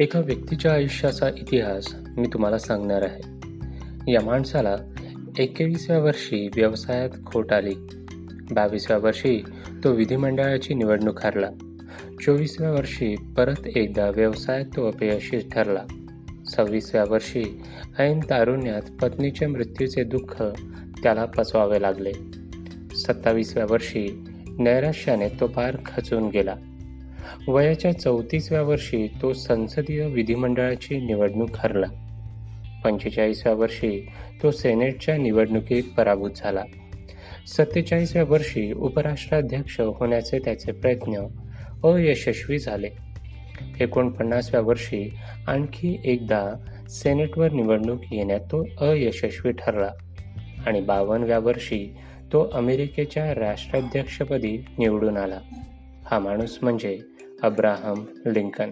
एका व्यक्तीच्या आयुष्याचा इतिहास मी तुम्हाला सांगणार आहे. या माणसाला एकवीसव्या वर्षी व्यवसायात खोट आली. बावीसव्या वर्षी तो विधिमंडळाची निवडणूक हरला. चोवीसव्या वर्षी परत एकदा व्यवसायात तो अपयशी ठरला. सव्वीसव्या वर्षी ऐन तारुण्यात पत्नीच्या मृत्यूचे दुःख त्याला पचवावे लागले. सत्तावीसव्या वर्षी नैराश्याने तो पार खचून गेला. वयाच्या चौतीसव्या वर्षी तो संसदीय विधिमंडळाची निवडणूक हरला. पंचेचाळीसव्या वर्षी तो सेनेटच्या निवडणुकीत पराभूत झाला. सत्तेचाळीसव्या वर्षी उपराष्ट्राध्यक्ष होण्याचे त्याचे प्रयत्न अयशस्वी झाले. एकोणपन्नासव्या वर्षी आणखी एकदा सेनेटवर निवडणूक येण्यात तो अयशस्वी ठरला आणि बावनव्या वर्षी तो अमेरिकेच्या राष्ट्राध्यक्षपदी निवडून आला. हा माणूस म्हणजे अब्राहम लिंकन.